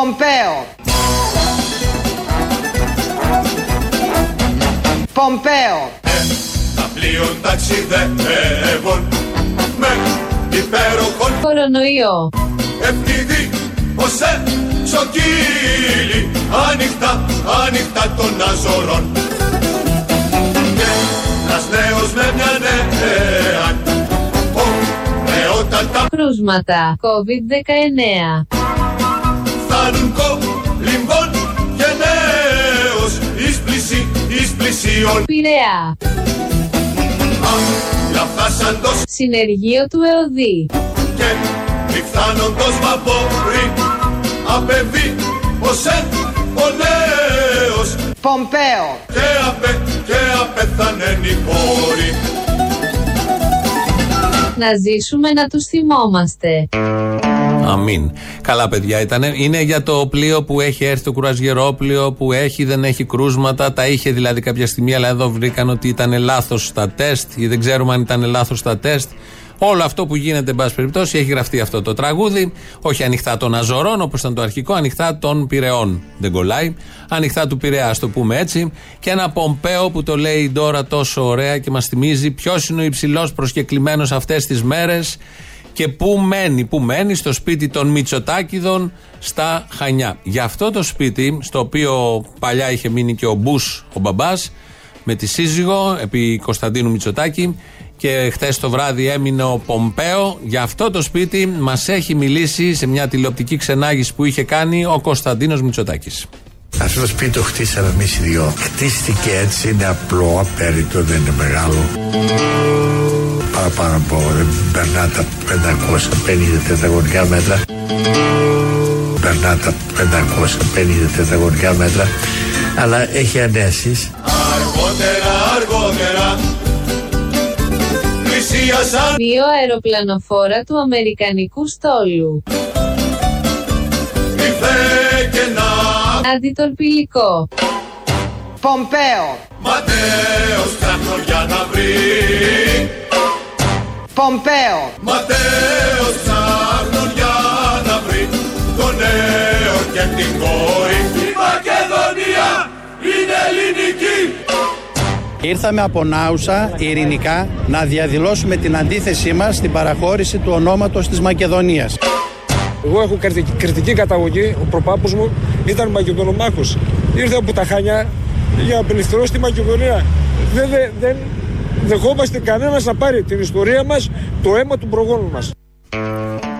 Πομπέο. Πομπέο. Τα πλοίων ταξιδεύουν με υπέροχον Κορονοϊό. ευθύδι ως εξοκύλι ανοιχτά, ανοιχτά των αζωρών. Και ένας νέος με μια νέα, ο νεότατα Κρούσματα. COVID-19. Φτάνουν κολυμπών και νέος εις πλησί, εις πλησίον. Πειραιά. Λαφθάσαντος Συνεργείο του ΕΟΔΗ. και μη φθάνοντος μαμπόρι απεβεί ως εν ο νέος Πομπέο. και απε και απεθανέν οι πόροι. Να ζήσουμε να τους θυμόμαστε. Αμήν. Καλά, παιδιά ήταν. Είναι για το πλοίο που έχει έρθει το κουρασγερόπλοιο, που έχει, δεν έχει κρούσματα. Τα είχε δηλαδή κάποια στιγμή, αλλά εδώ βρήκαν ότι ήταν λάθος στα τεστ ή δεν ξέρουμε αν ήταν λάθος στα τεστ. Όλο αυτό που γίνεται, εν πάση περιπτώσει, έχει γραφτεί αυτό το τραγούδι. Όχι ανοιχτά των Αζωρών, όπως ήταν το αρχικό, ανοιχτά των Πυρεών. Δεν κολλάει. Ανοιχτά του Πειραιά, ας το πούμε έτσι. Και ένα Πομπέο που το λέει η Ντόρα τόσο ωραία και μας θυμίζει ποιος είναι ο υψηλός προσκεκλημένος αυτές τις μέρες και πού μένει. Πού μένει στο σπίτι των Μητσοτάκηδων στα Χανιά. Για αυτό το σπίτι, στο οποίο παλιά είχε μείνει και ο Μπούς ο μπαμπάς, με τη σύζυγο επί Κωνσταντίνου Μητσοτάκη και χθες το βράδυ έμεινε ο Πομπέο. Για αυτό το σπίτι μας έχει μιλήσει σε μια τηλεοπτική ξενάγηση που είχε κάνει ο Κωνσταντίνος Μητσοτάκης. Αυτό το σπίτι το χτίσαμε εμείς οι δυο. Χτίστηκε έτσι, είναι απλό, απέριτο, δεν είναι μεγάλο. Παραπάνω από δεν περνά τα 550 τετραγωνικά μέτρα. Περνά τα 550 τετραγωνικά μέτρα. Αλλά έχει ανέσεις. Αργότερα, αργότερα πλησίασαν Δύο αεροπλανοφόρα του Αμερικανικού στόλου. Αντιτορπιλικό. Πομπέο. Ματέος ψάχνω για να βρει Πομπέο. Ματέος ψάχνω για να βρει το νέο και την κόρη Η Μακεδονία είναι ελληνική Ήρθαμε από Νάουσα ειρηνικά να διαδηλώσουμε την αντίθεσή μας στην παραχώρηση του ονόματος της Μακεδονίας. Εγώ έχω κριτική, κριτική καταγωγή. Ο προπάπους μου ήταν Μακεδονομάχος. Ήρθε από τα Χανιά για να απελευθερώσει τη Μακεδονία. Δεν, δεν, δεν δεχόμαστε κανένας να πάρει την ιστορία μας, το αίμα του προγόνου μας.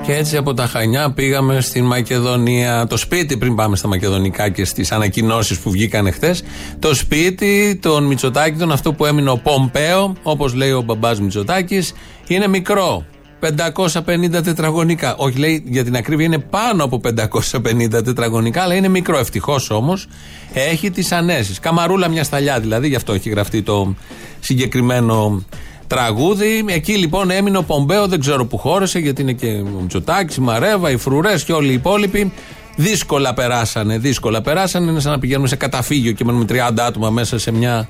Και έτσι από τα Χανιά πήγαμε στην Μακεδονία. Το σπίτι, πριν πάμε στα Μακεδονικά και στις ανακοινώσεις που βγήκαν χθες, το σπίτι των Μητσοτάκηδων, αυτό που έμεινε ο Πομπέο, όπως λέει ο μπαμπάς Μητσοτάκης, είναι μικρό. 550 τετραγωνικά. Όχι, λέει για την ακρίβεια είναι πάνω από 550 τετραγωνικά, αλλά είναι μικρό. Ευτυχώς όμως έχει τις ανέσεις. Καμαρούλα μια σταλιά δηλαδή, γι' αυτό έχει γραφτεί το συγκεκριμένο τραγούδι. Εκεί λοιπόν έμεινε ο Πομπέο, δεν ξέρω που χώρεσε, γιατί είναι και ο Μητσοτάκης, η Μαρέβα, οι Φρουρές και όλοι οι υπόλοιποι. Δύσκολα περάσανε, δύσκολα περάσανε. Είναι σαν να πηγαίνουμε σε καταφύγιο και μένουμε 30 άτομα μέσα σε μια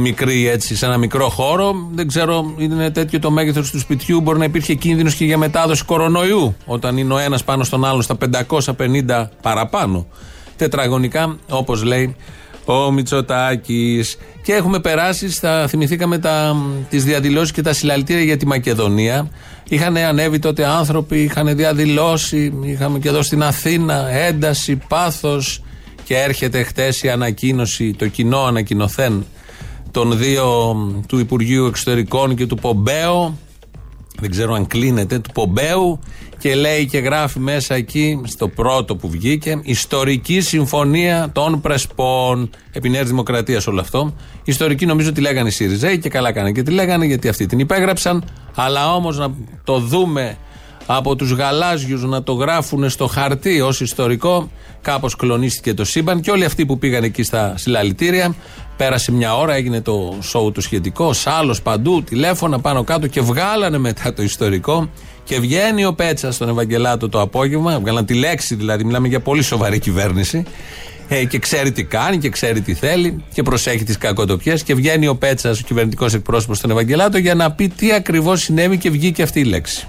μικρή έτσι, σε ένα μικρό χώρο. Δεν ξέρω, είναι τέτοιο το μέγεθος του σπιτιού. Μπορεί να υπήρχε κίνδυνος και για μετάδοση κορονοϊού. Όταν είναι ο ένας πάνω στον άλλο στα 550 παραπάνω τετραγωνικά, όπως λέει ο Μητσοτάκης. Και έχουμε περάσει, στα, θυμηθήκαμε τα, τις διαδηλώσεις και τα συλλαλητήρια για τη Μακεδονία. Είχαν ανέβει τότε άνθρωποι, είχαν διαδηλώσει, είχαμε και εδώ στην Αθήνα ένταση, πάθος και έρχεται χτες η ανακοίνωση, το κοινό ανακοινωθέν των δύο του Υπουργείου Εξωτερικών και του Πομπέου δεν ξέρω αν κλείνεται, του Πομπέου και λέει και γράφει μέσα εκεί, στο πρώτο που βγήκε, Ιστορική Συμφωνία των Πρεσπών. Επί Νέας Δημοκρατίας όλο αυτό. Ιστορική νομίζω ότι λέγανε οι ΣΥΡΙΖΑΙ και καλά κάνε και τη λέγανε γιατί αυτοί την υπέγραψαν. Αλλά όμως να το δούμε από τους γαλάζιους να το γράφουν στο χαρτί ως ιστορικό, κάπως κλονίστηκε το σύμπαν και όλοι αυτοί που πήγαν εκεί στα συλλαλητήρια Πέρασε μια ώρα, έγινε το σοου το σχετικό, άλλο παντού, τηλέφωνα πάνω κάτω και βγάλανε μετά το ιστορικό. Και βγαίνει ο Πέτσα στον Ευαγγελάτο το απόγευμα, βγάλαν τη λέξη δηλαδή, μιλάμε για πολύ σοβαρή κυβέρνηση. Ε, και ξέρει τι κάνει και ξέρει τι θέλει και προσέχει τις κακοτοπιές. Και βγαίνει ο Πέτσας, ο κυβερνητικός εκπρόσωπος στον Ευαγγελάτο, για να πει τι ακριβώς συνέβη και βγήκε αυτή η λέξη.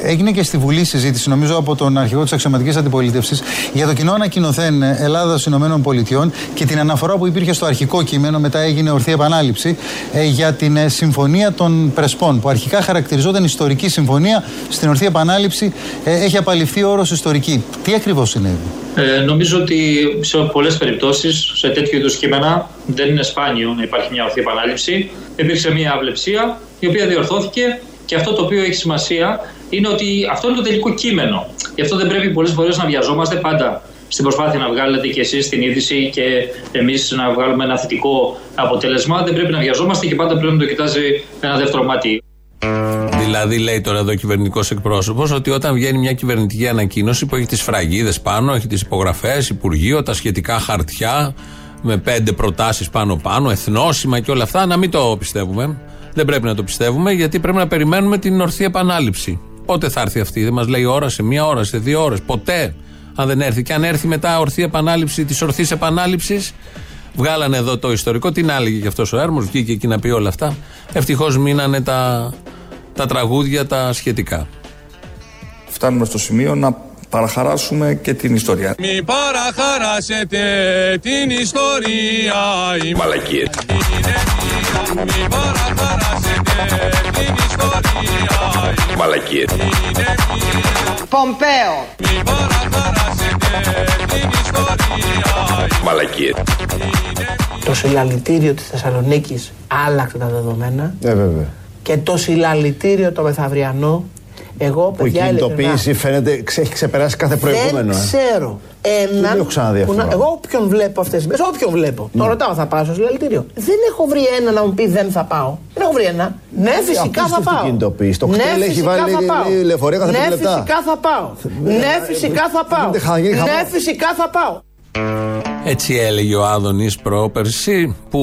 Έγινε και στη Βουλή συζήτηση, νομίζω από τον αρχηγό της αξιωματικής αντιπολίτευσης, για το κοινό ανακοινωθέν Ελλάδας Ηνωμένων Πολιτειών και την αναφορά που υπήρχε στο αρχικό κείμενο, μετά έγινε ορθή επανάληψη, ε, για την ε, συμφωνία των Πρεσπών, που αρχικά χαρακτηριζόταν ιστορική συμφωνία. Στην ορθή επανάληψη ε, έχει απαλληφθεί ο όρος ιστορική. Τι ακριβώς συνέβη; Ε, νομίζω ότι σε πολλές περιπτώσεις, σε τέτοιου είδους κείμενα, δεν είναι σπάνιο να υπάρχει μια ορθή επανάληψη. Υπήρξε μια αυλεψία, η οποία διορθώθηκε και αυτό το οποίο έχει σημασία είναι ότι αυτό είναι το τελικό κείμενο. Γι' αυτό δεν πρέπει πολλές φορές να βιαζόμαστε πάντα στην προσπάθεια να βγάλετε και εσείς την είδηση και εμείς να βγάλουμε ένα θετικό αποτέλεσμα. Δεν πρέπει να βιαζόμαστε και πάντα πρέπει να το κοιτάζει ένα δεύτερο μάτι. Δηλαδή, λέει τώρα εδώ ο κυβερνητικός εκπρόσωπος, ότι όταν βγαίνει μια κυβερνητική ανακοίνωση που έχει τις φραγίδες πάνω, έχει τις υπογραφές, Υπουργείο, τα σχετικά χαρτιά, με πέντε προτάσεις πάνω-πάνω, εθνόσημα και όλα αυτά, να μην το πιστεύουμε. Δεν πρέπει να το πιστεύουμε, γιατί πρέπει να περιμένουμε την ορθή επανάληψη. Πότε θα έρθει αυτή, δεν μας λέει ώρα, σε μία ώρα, σε δύο ώρες. Ποτέ, αν δεν έρθει. Και αν έρθει μετά ορθή επανάληψη της ορθής επανάληψης, βγάλανε εδώ το ιστορικό. Τι να έλεγε και αυτός ο Έρμος, βγήκε εκεί να πει όλα αυτά. Ευτυχώς μείνανε τα, τα τραγούδια τα σχετικά. Φτάνουμε στο σημείο να παραχαράσουμε και την ιστορία. Μη παραχαράσετε την ιστορία Μαλακίε. Μη παραχαράσετε την ιστορία Μαλακίε. Πομπέο. Μη παραχαράσετε την ιστορία Μαλακίε. Το συλλαλητήριο της Θεσσαλονίκης άλλαξε τα δεδομένα Ε, βέβαια. και το συλλαλητήριο το μεθαυριανό εγώ Που η παιδιά κινητοποίηση ειλικρινά, φαίνεται ξε- έχει ξεπεράσει κάθε προηγούμενο. δεν ε. ξέρω έναν Δεν έχω ξαναδεί που αυτό. να- εγώ όποιον βλέπω αυτές τις μέρες, όποιον βλέπω Ναι. το ρωτάω θα πάω στο συλλαλητήριο δεν έχω βρει ένα να μου πει δεν θα πάω δεν έχω βρει ένα ναι φυσικά θα απίστευτη πάω κινητοποίηση. Το ναι, κτέλ έχει φυσικά βάλει θα πάω. λεωφορεία κάθε ναι πέντε λεπτά. φυσικά θα πάω ναι φυσικά θα πάω γίνεται χα- γίνει ναι χαμός. φυσικά θα πάω Έτσι έλεγε ο Άδωνης πρόπερση, που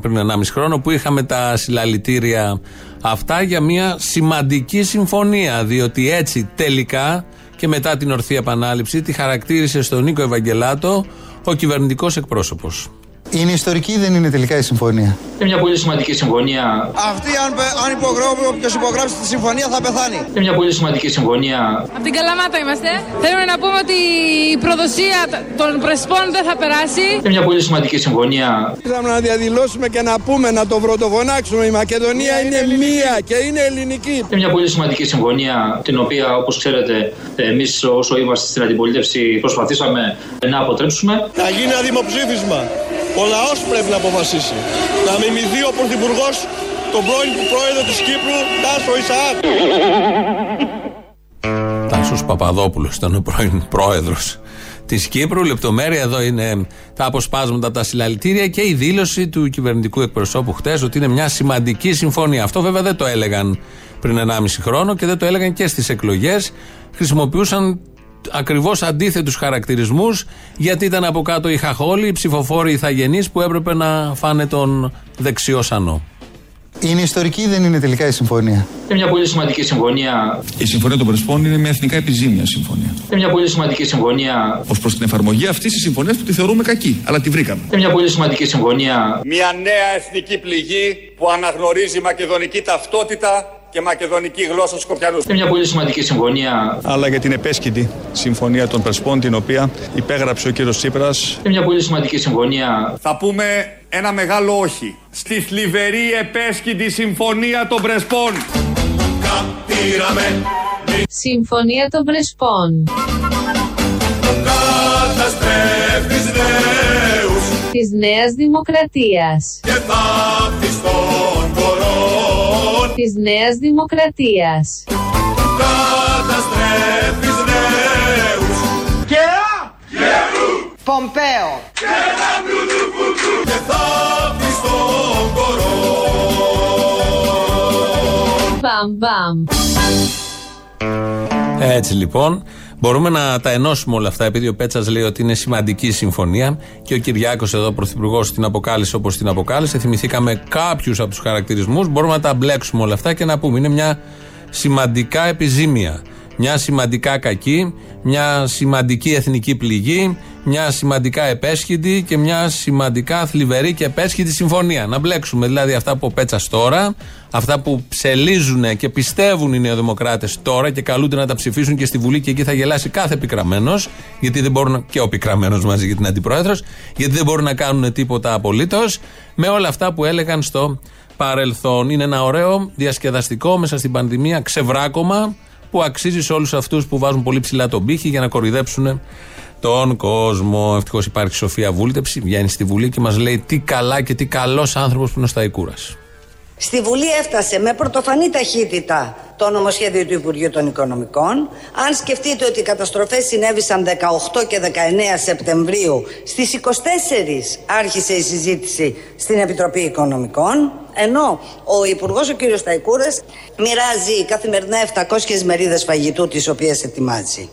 πριν 1,5 χρόνο, που είχαμε τα συλλαλητήρια αυτά για μια σημαντική συμφωνία. Διότι έτσι τελικά και μετά την ορθή επανάληψη τη χαρακτήρισε στον Νίκο Ευαγγελάτο ο κυβερνητικός εκπρόσωπος. Είναι ιστορική ή δεν είναι τελικά η συμφωνία; Είναι μια πολύ σημαντική συμφωνία. Αυτοί αν, αν υπογράψει, όποιος υπογράψει τη συμφωνία θα πεθάνει. Είναι μια πολύ σημαντική συμφωνία. Από την Καλαμάτα είμαστε. Θέλουμε να πούμε ότι η προδοσία των Πρεσπών δεν θα περάσει. Είναι μια πολύ σημαντική συμφωνία. Ήρθαμε να διαδηλώσουμε και να πούμε, να το πρωτοφωνάξουμε. Η Μακεδονία είναι μία και είναι ελληνική. Είναι μια πολύ σημαντική συμφωνία, την οποία όπως ξέρετε, εμείς όσο είμαστε στην αντιπολίτευση προσπαθήσαμε να αποτρέψουμε. Να γίνει ένα δημοψήφισμα. Ο λαός πρέπει να αποφασίσει. Να μιμηθεί ο Πρωθυπουργός τον πρώην πρόεδρο της Κύπρου, Τάσο Ισαάκ. Τάσος Παπαδόπουλος ήταν ο πρώην πρόεδρος της Κύπρου. Λεπτομέρεια εδώ είναι τα αποσπάσματα από τα συλλαλητήρια και η δήλωση του κυβερνητικού εκπροσώπου χτες ότι είναι μια σημαντική συμφωνία. Αυτό βέβαια δεν το έλεγαν πριν 1,5 χρόνο και δεν το έλεγαν και στις εκλογές. Χρησιμοποιούσαν ακριβώς αντίθετους χαρακτηρισμούς γιατί ήταν από κάτω οι χαχόλοι, οι ψηφοφόροι ηθαγενεί που έπρεπε να φάνε τον δεξιό σανό. Είναι ιστορική ή δεν είναι τελικά η συμφωνία; Είναι μια πολύ σημαντική συμφωνία. Η Συμφωνία των Πρεσπών είναι μια εθνικά επιζήμια συμφωνία. Είναι μια πολύ σημαντική συμφωνία. Ω προς την εφαρμογή αυτής της συμφωνίας που τη θεωρούμε κακή, αλλά τη βρήκαμε. Είναι μια πολύ σημαντική συμφωνία. Μια νέα εθνική πληγή που αναγνωρίζει μακεδονική ταυτότητα και μακεδονική γλώσσα στους Σκοπιανούς. Είναι μια πολύ σημαντική συμφωνία. Αλλά για την επέσχυτη συμφωνία των Πρεσπών, την οποία υπέγραψε ο κύριος Τσίπρας Είναι μια πολύ σημαντική συμφωνία. Θα πούμε ένα μεγάλο όχι στη θλιβερή επέσχυτη συμφωνία των Πρεσπών. Κατήραμε, Συμφωνία των Πρεσπών. καταστρέφεις νέους Της Νέας Δημοκρατίας. και θαύτης των κορών. Της Νέας Δημοκρατίας. Καταστρέφεις νέους Πομπέο. και θαύτης των κορών. Μπαμ μπαμ. Έτσι λοιπόν, μπορούμε να τα ενώσουμε όλα αυτά, επειδή ο Πέτσας λέει ότι είναι σημαντική συμφωνία και ο Κυριάκος εδώ, πρωθυπουργός, την αποκάλυψε όπως την αποκάλυψε. Θυμηθήκαμε κάποιους από τους χαρακτηρισμούς. Μπορούμε να τα μπλέξουμε όλα αυτά και να πούμε είναι μια σημαντικά επιζήμια. Μια σημαντικά κακή, μια σημαντική εθνική πληγή, μια σημαντικά επέσχυντη και μια σημαντικά θλιβερή και επέσχυντη συμφωνία. Να μπλέξουμε δηλαδή αυτά που πέτσας τώρα, αυτά που ψελίζουν και πιστεύουν οι νεοδημοκράτες τώρα και καλούνται να τα ψηφίσουν και στη Βουλή και εκεί θα γελάσει κάθε πικραμένος, γιατί δεν μπορούν, να- και ο πικραμένος μαζί για την αντιπρόεδρος, γιατί δεν μπορούν να κάνουν τίποτα απολύτως, με όλα αυτά που έλεγαν στο παρελθόν. Είναι ένα ωραίο διασκεδαστικό μέσα στην πανδημία ξεβράκωμα που αξίζει σε όλους αυτούς που βάζουν πολύ ψηλά τον πύχη για να κοροϊδέψουν τον κόσμο. Ευτυχώς υπάρχει Σοφία Βούλτεψη, βγαίνει στη Βουλή και μας λέει τι καλά και τι καλός άνθρωπος που είναι ο Σταϊκούρας. Στη Βουλή έφτασε με πρωτοφανή ταχύτητα το νομοσχέδιο του Υπουργείου των Οικονομικών. Αν σκεφτείτε ότι οι καταστροφές συνέβησαν 18 και 19 Σεπτεμβρίου, στις 24 άρχισε η συζήτηση στην Επιτροπή Οικονομικών, ενώ ο Υπουργός ο κ. Σταϊκούρας μοιράζει καθημερινά 700 μερίδες φαγητού τις οποίες ετοιμάζει.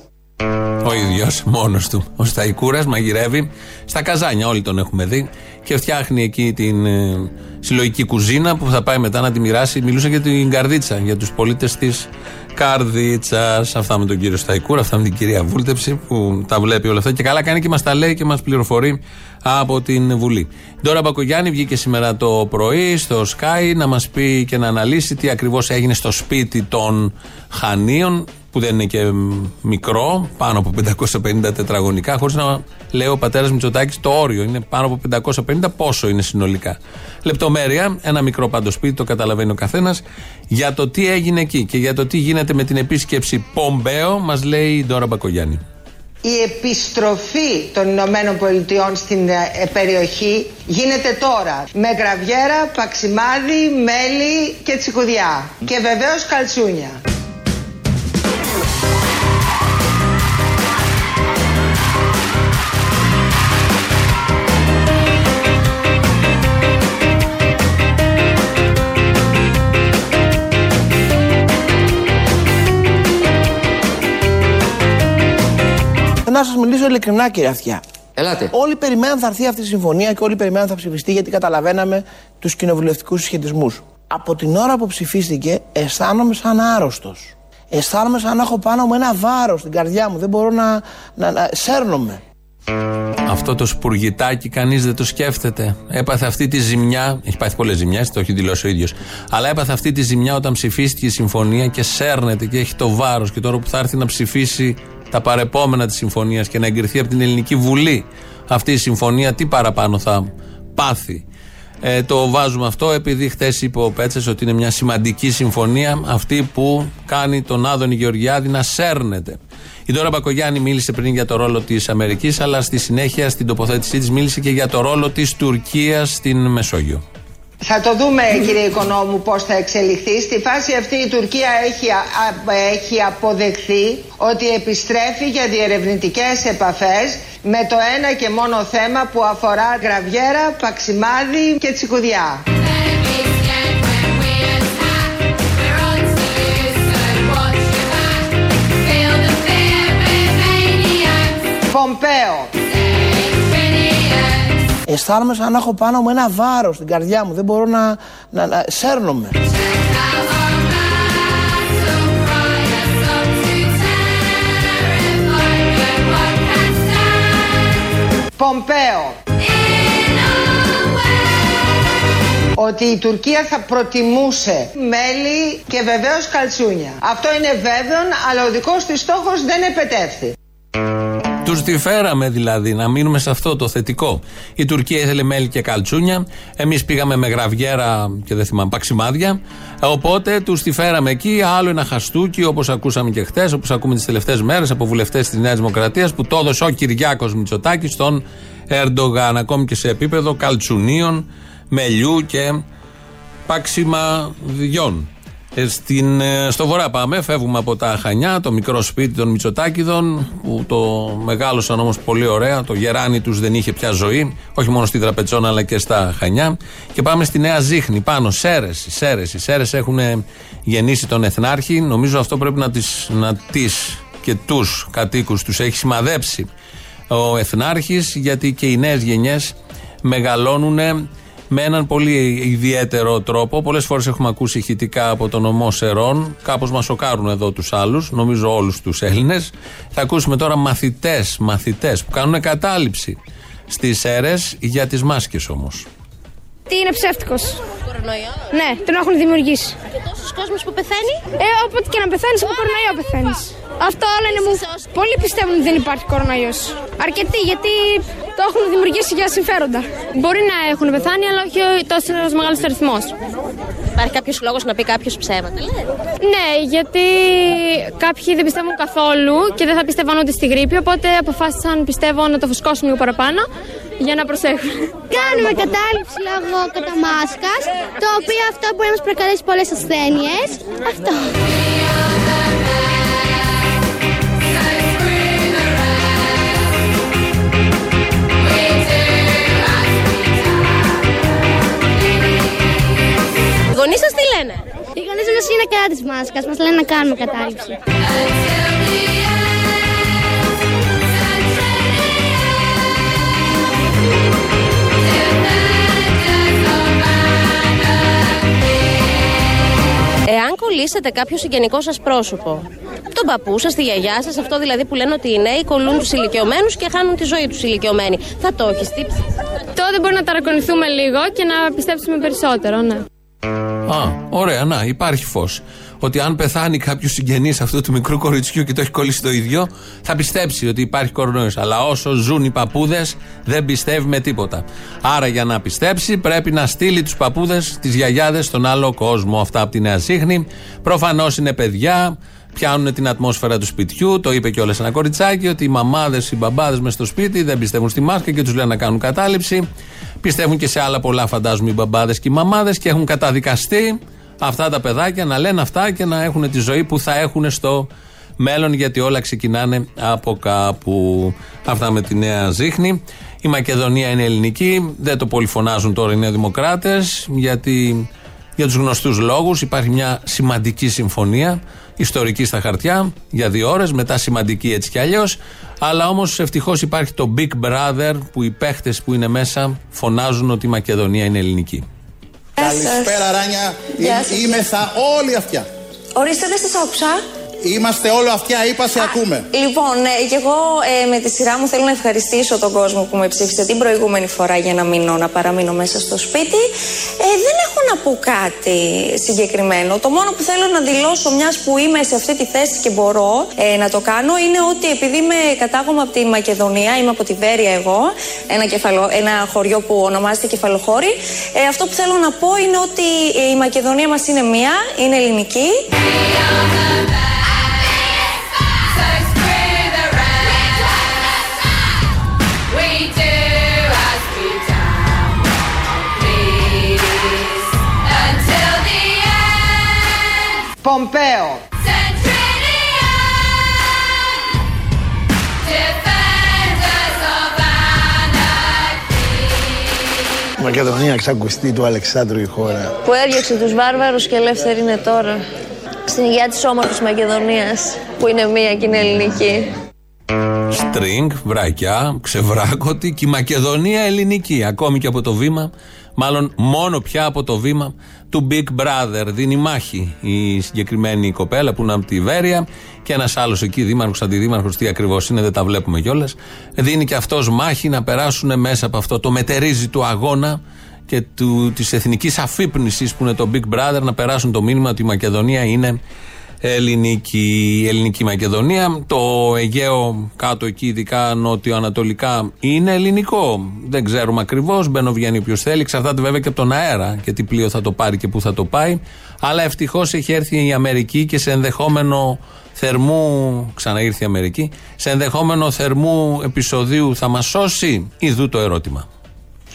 Ο ίδιος, μόνος του. Ο Σταϊκούρας μαγειρεύει στα καζάνια, όλοι τον έχουμε δει. Και φτιάχνει εκεί την ε, συλλογική κουζίνα που θα πάει μετά να τη μοιράσει. Μιλούσε για την καρδίτσα, για τους πολίτες της καρδίτσας. Αυτά με τον κύριο Σταϊκούρα, αυτά με την κυρία Βούλτεψη που τα βλέπει όλα αυτά. Και καλά κάνει και μας τα λέει και μας πληροφορεί από την Βουλή. Τώρα Μπακογιάννη βγήκε σήμερα το πρωί στο Sky να μας πει και να αναλύσει τι ακριβώς έγινε στο σπίτι των Χανίων που δεν είναι και μικρό, πάνω από 550 τετραγωνικά, χωρίς να λέει ο πατέρας Μητσοτάκης το όριο. Είναι πάνω από 550, πόσο είναι συνολικά. Λεπτομέρεια, ένα μικρό πάντο σπίτι, το καταλαβαίνει ο καθένας. Για το τι έγινε εκεί και για το τι γίνεται με την επίσκεψη Πομπέο, μας λέει η Ντόρα Μπακογιάννη. Η επιστροφή των Ηνωμένων Πολιτειών στην ε, περιοχή γίνεται τώρα με γραβιέρα, παξιμάδι, μέλι και τσικουδιά και βεβαίως καλτσούνια. Να σας μιλήσω ειλικρινά, κύριε Αυτιά. Ελάτε. Όλοι περιμέναν θα έρθει αυτή η συμφωνία και όλοι περιμέναν θα ψηφιστεί γιατί καταλαβαίναμε τους κοινοβουλευτικούς συσχετισμούς. Από την ώρα που ψηφίστηκε, αισθάνομαι σαν άρρωστος. Αισθάνομαι σαν να έχω πάνω μου ένα βάρος στην καρδιά μου. Δεν μπορώ να. να, να σέρνομαι. Αυτό το σπουργητάκι κανείς δεν το σκέφτεται. Έπαθε αυτή τη ζημιά. Έχει πάθει πολλές ζημιές, το έχει δηλώσει ο ίδιος. Αλλά έπαθε αυτή τη ζημιά όταν ψηφίστηκε η συμφωνία και σέρνεται και έχει το βάρος. Και τώρα που θα έρθει να ψηφίσει τα παρεπόμενα της συμφωνίας και να εγκριθεί από την Ελληνική Βουλή αυτή η συμφωνία, τι παραπάνω θα πάθει. Ε, το βάζουμε αυτό επειδή χθες είπε ο Πέτσες ότι είναι μια σημαντική συμφωνία αυτή που κάνει τον Άδωνη Γεωργιάδη να σέρνεται. Η Δώρα Μπακογιάννη μίλησε πριν για το ρόλο της Αμερικής, αλλά στη συνέχεια στην τοποθέτησή της μίλησε και για το ρόλο της Τουρκίας στην Μεσόγειο. Θα το δούμε κύριε Οικονόμου πώς θα εξελιχθεί. Στη φάση αυτή η Τουρκία έχει, α- α- έχει αποδεχθεί ότι επιστρέφει για διερευνητικές επαφές με το ένα και μόνο θέμα που αφορά γραβιέρα, παξιμάδι και τσικουδιά. Πομπέο. Αισθάνομαι σαν να έχω πάνω μου ένα βάρος στην καρδιά μου. Δεν μπορώ να. να, να σέρνομαι. Πομπέο. Ότι η Τουρκία θα προτιμούσε μέλι και βεβαίως καλτσούνια. Αυτό είναι βέβαιο, αλλά ο δικός της στόχος δεν επετεύθη. Τους τη φέραμε δηλαδή, να μείνουμε σε αυτό το θετικό. Η Τουρκία ήθελε μέλι και καλτσούνια. Εμείς πήγαμε με γραβιέρα και δεν θυμάμαι, παξιμάδια. Ε, Οπότε τους τη φέραμε εκεί. Άλλο ένα χαστούκι, όπως ακούσαμε και χθε, όπως ακούμε τις τελευταίες μέρες από βουλευτές της Νέας Δημοκρατίας, που το έδωσε ο Κυριάκος Μητσοτάκης στον Ερντογάν. Ακόμη και σε επίπεδο καλτσουνίων, μελιού και παξιμαδιών. Ε, στην, ε, στο βορρά πάμε, φεύγουμε από τα Χανιά, το μικρό σπίτι των Μητσοτάκηδων, που το μεγάλωσαν όμως πολύ ωραία. Το γεράνι τους δεν είχε πια ζωή, όχι μόνο στη Τραπετσόνα αλλά και στα Χανιά. Και πάμε στη Νέα Ζήχνη, πάνω, Σέρες. Οι Σέρες, οι Σέρες έχουν γεννήσει τον Εθνάρχη. Νομίζω αυτό πρέπει να τις, να τις και τους κατοίκους τους έχει σημαδέψει ο Εθνάρχης, γιατί και οι νέες γενιές μεγαλώνουν με έναν πολύ ιδιαίτερο τρόπο. Πολλές φορές έχουμε ακούσει ηχητικά από τον ομό Σερών. Κάπως μας σοκάρουν εδώ τους άλλους, νομίζω όλους τους Έλληνες. Θα ακούσουμε τώρα μαθητές μαθητές που κάνουν κατάληψη στις αίρες για τις μάσκες όμως. Τι είναι ψεύτικος. Κορονοϊό; Ναι, τον έχουν δημιουργήσει. Και τόσου κόσμος που πεθαίνει; Ε, όποτε και να πεθάνεις, από κορονοϊό πεθαίνεις. Αυτό όλο είναι μου. Πολλοί πιστεύουν ότι δεν υπάρχει κορονοϊός. Αρκετοί, γιατί το έχουν δημιουργήσει για συμφέροντα. Μπορεί να έχουν πεθάνει, αλλά όχι τόσο μεγάλος αριθμός. Υπάρχει κάποιος λόγος να πει κάποιος ψέματα, λέει; Ναι, γιατί κάποιοι δεν πιστεύουν καθόλου και δεν θα πιστεύαν ούτε στη γρήπη, οπότε αποφάσισαν, πιστεύω, να το φουσκώσουν λίγο παραπάνω για να προσέχουν. Κάνουμε κατάληψη λόγω κατά μάσκας, το οποίο αυτό μπορεί να μας προκαλέσει πολλές ασθένειες. Αυτό. Οι γονείς σας τι λένε; Οι γονείς μας είναι κατά της μάσκας, μας λένε να κάνουμε κατάληψη. Εάν κολλήσετε κάποιο συγγενικό σας πρόσωπο, τον παππού σας, τη γιαγιά σας, αυτό δηλαδή που λένε ότι οι νέοι κολλούν τους ηλικιωμένους και χάνουν τη ζωή τους ηλικιωμένοι, θα το έχεις τύψει; Τότε μπορεί να ταρακονηθούμε λίγο και να πιστέψουμε περισσότερο, ναι. Α, ωραία, να, υπάρχει φως. Ότι αν πεθάνει κάποιος συγγενής αυτού του μικρού κοριτσιού και το έχει κολλήσει το ίδιο, θα πιστέψει ότι υπάρχει κορονοϊός. Αλλά όσο ζουν οι παππούδες, δεν πιστεύει με τίποτα. Άρα για να πιστέψει, πρέπει να στείλει τους παππούδες, τις γιαγιάδες στον άλλο κόσμο. Αυτά από τη Νέα Σύχνη. Προφανώς είναι παιδιά, πιάνουν την ατμόσφαιρα του σπιτιού. Το είπε κιόλα ένα κοριτσάκι ότι οι μαμάδες, οι μπαμπάδες μες στο σπίτι δεν πιστεύουν στη μάσκα και τους λένε να κάνουν κατάληψη. Πιστεύουν και σε άλλα πολλά, φαντάζομαι, οι μπαμπάδες και οι μαμάδες και έχουν καταδικαστεί αυτά τα παιδάκια να λένε αυτά και να έχουν τη ζωή που θα έχουν στο μέλλον γιατί όλα ξεκινάνε από κάπου. Αυτά με τη νέα ζύχνη. Η Μακεδονία είναι ελληνική. Δεν το πολυφωνάζουν τώρα οι Νεοδημοκράτες γιατί για τους γνωστούς λόγους υπάρχει μια σημαντική συμφωνία ιστορική στα χαρτιά για δύο ώρες, μετά σημαντική έτσι κι αλλιώς αλλά όμως ευτυχώς υπάρχει το Big Brother που οι παίχτες που είναι μέσα φωνάζουν ότι η Μακεδονία είναι ελληνική. Καλησπέρα Ράνια, Γεια σας. είμαι θα όλοι αυτιά. Ορίστε, δεν σας άκουσα. Είμαστε όλο αυτιά, είπα σε ακούμε. Λοιπόν, ε, και εγώ ε, με τη σειρά μου θέλω να ευχαριστήσω τον κόσμο που με ψήφισε την προηγούμενη φορά για να μείνω, να παραμείνω μέσα στο σπίτι. Ε, δεν έχω να πω κάτι συγκεκριμένο. Το μόνο που θέλω να δηλώσω, μιας που είμαι σε αυτή τη θέση και μπορώ ε, να το κάνω, είναι ότι επειδή είμαι κατάγομαι από τη Μακεδονία, είμαι από τη Βέρεια εγώ, ένα, κεφαλο, ένα χωριό που ονομάζεται Κεφαλοχώρη. Ε, αυτό που θέλω να πω είναι ότι η Μακεδονία μας είναι μία, είναι ελληνική. Πομπέο. Μακεδονία ξακουστεί του Αλεξάνδρου η χώρα. που έδιωξε τους βάρβαρους και ελεύθερη είναι τώρα. Στην υγεία της όμορφης Μακεδονίας, που είναι μία και είναι ελληνική. Στρινγκ, βρακιά, ξεβράκωτη και η Μακεδονία ελληνική. Ακόμη και από το βήμα, μάλλον μόνο πια από το βήμα του Big Brother. Δίνει μάχη η συγκεκριμένη κοπέλα που είναι από τη Βέρεια και ένας άλλος εκεί, δήμαρχος, αντιδήμαρχος, τι ακριβώς είναι, δεν τα βλέπουμε κιόλας. Δίνει και αυτός μάχη να περάσουν μέσα από αυτό το μετερίζει του αγώνα και του, της εθνικής αφύπνισης που είναι το Big Brother να περάσουν το μήνυμα ότι η Μακεδονία είναι ελληνική, η ελληνική Μακεδονία. Το Αιγαίο κάτω εκεί, ειδικά νότιο-ανατολικά, είναι ελληνικό. Δεν ξέρουμε ακριβώς. Μπαίνω, βγαίνει όποιος θέλει. Εξαρτάται βέβαια και από τον αέρα και τι πλοίο θα το πάρει και πού θα το πάει. Αλλά ευτυχώς έχει έρθει η Αμερική και σε ενδεχόμενο θερμού. Ξαναήρθε η Αμερική. Σε ενδεχόμενο θερμού επεισοδίου θα μας σώσει. Ιδού το ερώτημα.